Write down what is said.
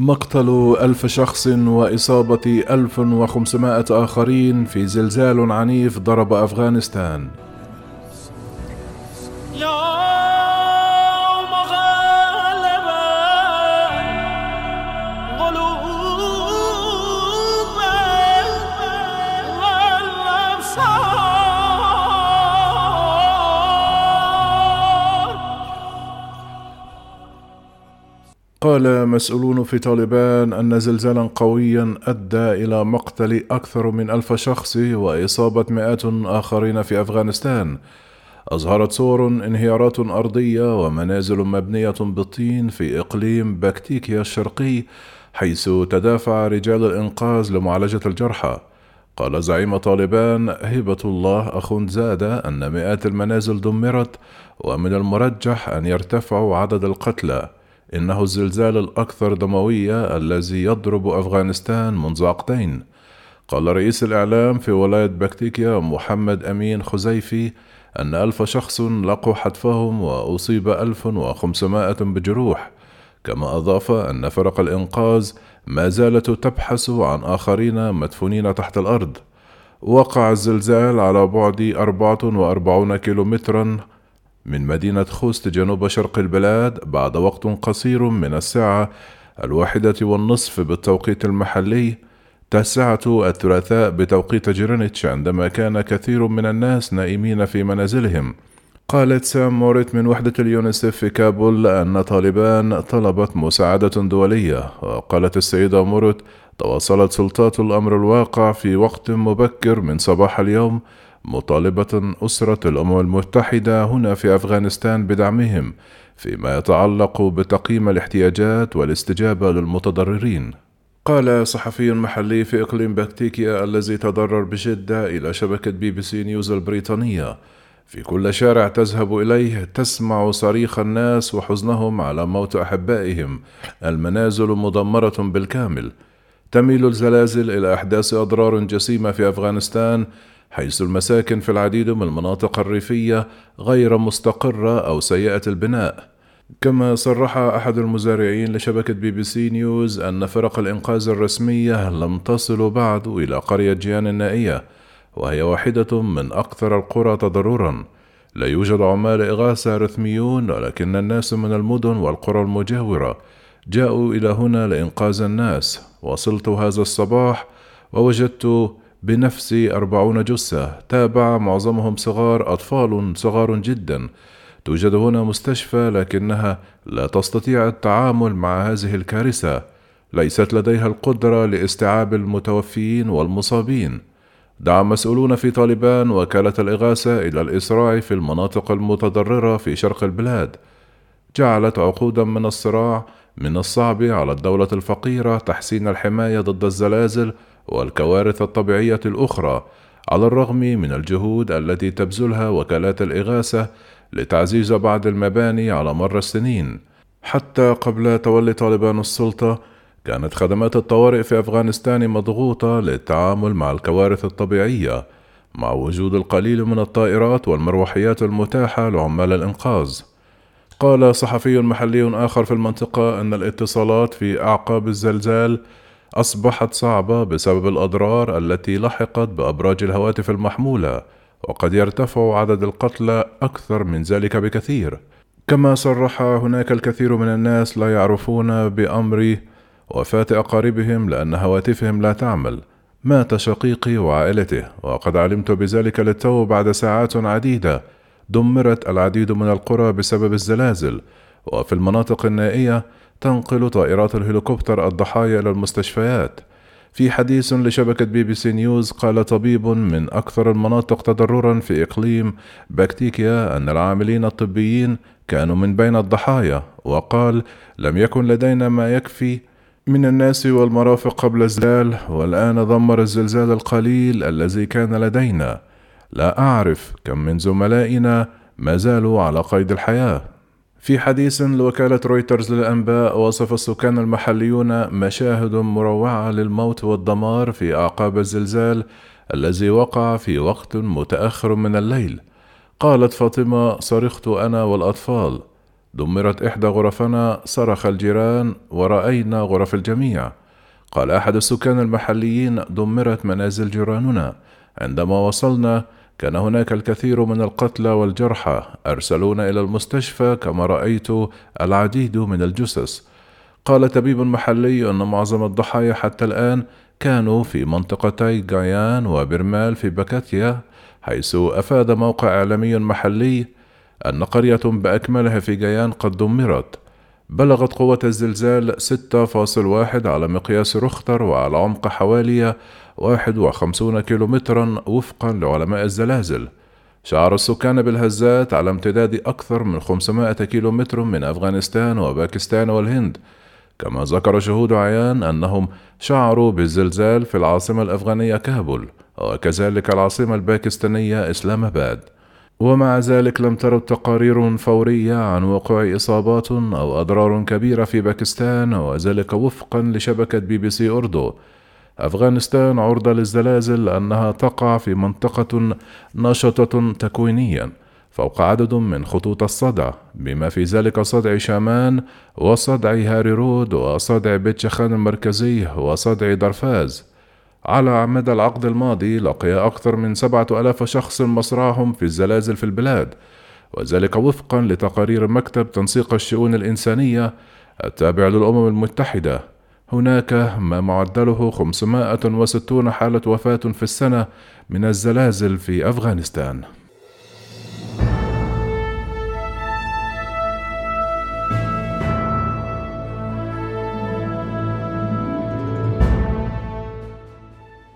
مقتل ألف شخص وإصابة ألف وخمسمائة آخرين في زلزال عنيف ضرب أفغانستان. قال مسؤولون في طالبان أن زلزالا قويا أدى إلى مقتل أكثر من ألف شخص وإصابة مئات آخرين في أفغانستان. أظهرت صور انهيارات أرضية ومنازل مبنية بالطين في إقليم باكتيكيا الشرقي حيث تدافع رجال الإنقاذ لمعالجة الجرحى. قال زعيم طالبان هبة الله أخوندزادة أن مئات المنازل دمرت ومن المرجح أن يرتفع عدد القتلى. إنه الزلزال الأكثر دموية الذي يضرب أفغانستان منذ عقدين. قال رئيس الإعلام في ولاية بكتيكيا محمد أمين خزيفي أن ألف شخص لقوا حتفهم وأصيب ألف وخمسمائة بجروح. كما أضاف أن فرق الإنقاذ ما زالت تبحث عن آخرين مدفونين تحت الأرض. وقع الزلزال على بعد 44 كيلومترا من مدينة خوست جنوب شرق البلاد بعد وقت قصير من الساعة الواحدة والنصف بالتوقيت المحلي التاسعة الثلاثاء بتوقيت جرينتش عندما كان كثير من الناس نائمين في منازلهم. قالت سام موريت من وحدة اليونسف في كابول أن طالبان طلبت مساعدة دولية. وقالت السيدة موريت تواصلت سلطات الأمر الواقع في وقت مبكر من صباح اليوم مطالبة أسرة الأمم المتحدة هنا في أفغانستان بدعمهم فيما يتعلق بتقييم الاحتياجات والاستجابة للمتضررين. قال صحفي محلي في إقليم بكتيكا الذي تضرر بشدة إلى شبكة بي بي سي نيوز البريطانية: في كل شارع تذهب إليه تسمع صريخ الناس وحزنهم على موت أحبائهم، المنازل مدمرة بالكامل. تميل الزلازل إلى إحداث أضرار جسيمة في أفغانستان حيث المساكن في العديد من المناطق الريفية غير مستقرة أو سيئة البناء. كما صرح أحد المزارعين لشبكة بي بي سي نيوز أن فرق الإنقاذ الرسمية لم تصل بعد إلى قرية جيان النائية وهي واحدة من أكثر القرى تضررًا. لا يوجد عمال إغاثة رسميون ولكن الناس من المدن والقرى المجاورة جاءوا إلى هنا لإنقاذ الناس. وصلت هذا الصباح ووجدت بنفسي أربعون جثة. تابع معظمهم صغار أطفال صغار جدا. توجد هنا مستشفى لكنها لا تستطيع التعامل مع هذه الكارثة. ليست لديها القدرة لاستيعاب المتوفيين والمصابين. دعا مسؤولون في طالبان وكالة الإغاثة إلى الإسراع في المناطق المتضررة في شرق البلاد. جعلت عقودا من الصراع من الصعب على الدولة الفقيرة تحسين الحماية ضد الزلازل والكوارث الطبيعية الأخرى على الرغم من الجهود التي تبذلها وكالات الإغاثة لتعزيز بعض المباني على مر السنين. حتى قبل تولي طالبان السلطة كانت خدمات الطوارئ في أفغانستان مضغوطة للتعامل مع الكوارث الطبيعية مع وجود القليل من الطائرات والمروحيات المتاحة لعمال الإنقاذ. قال صحفي محلي آخر في المنطقة أن الاتصالات في أعقاب الزلزال أصبحت صعبة بسبب الأضرار التي لحقت بأبراج الهواتف المحمولة وقد يرتفع عدد القتلى أكثر من ذلك بكثير. كما صرح هناك الكثير من الناس لا يعرفون بأمر وفاة أقاربهم لأن هواتفهم لا تعمل. مات شقيقي وعائلته وقد علمت بذلك للتو بعد ساعات عديدة. دمرت العديد من القرى بسبب الزلازل. وفي المناطق النائية تنقل طائرات الهليكوبتر الضحايا إلى المستشفيات. في حديث لشبكة بي بي سي نيوز قال طبيب من أكثر المناطق تضررا في إقليم باكتيكا أن العاملين الطبيين كانوا من بين الضحايا وقال لم يكن لدينا ما يكفي من الناس والمرافق قبل الزلزال والآن دمر الزلزال القليل الذي كان لدينا. لا أعرف كم من زملائنا ما زالوا على قيد الحياة. في حديث لوكالة رويترز للأنباء وصف السكان المحليون مشاهد مروعة للموت والدمار في أعقاب الزلزال الذي وقع في وقت متأخر من الليل. قالت فاطمة صرخت أنا والأطفال. دمرت إحدى غرفنا صرخ الجيران ورأينا غرف الجميع. قال أحد السكان المحليين دمرت منازل جيراننا. عندما وصلنا كان هناك الكثير من القتلى والجرحى أرسلونا إلى المستشفى كما رأيت العديد من الجثث. قال طبيب محلي أن معظم الضحايا حتى الآن كانوا في منطقتي غايان وبرمال في بكاتيا حيث أفاد موقع إعلامي محلي أن قرية بأكملها في جيان قد دمرت. بلغت قوة الزلزال 6.1 على مقياس رختر وعلى عمق حوالي 51 كيلومترا وفقا لعلماء الزلازل. شعر السكان بالهزات على امتداد أكثر من 500 كيلومتر من أفغانستان وباكستان والهند. كما ذكر شهود عيان أنهم شعروا بالزلزال في العاصمة الأفغانية كابول وكذلك العاصمة الباكستانية إسلام آباد. ومع ذلك لم ترد تقارير فورية عن وقوع إصابات أو أضرار كبيرة في باكستان وذلك وفقا لشبكة بي بي سي أردو. أفغانستان عرضة للزلازل لأنها تقع في منطقة نشطة تكوينيا فوق عدد من خطوط الصدع بما في ذلك صدع شامان وصدع هاري رود وصدع بيت شخان المركزي وصدع درفاز. على مدى العقد الماضي لقي أكثر من سبعة ألاف شخص مصرعهم في الزلازل في البلاد وذلك وفقا لتقارير مكتب تنسيق الشؤون الإنسانية التابع للأمم المتحدة. هناك ما معدله 560 حالة وفاة في السنة من الزلازل في أفغانستان.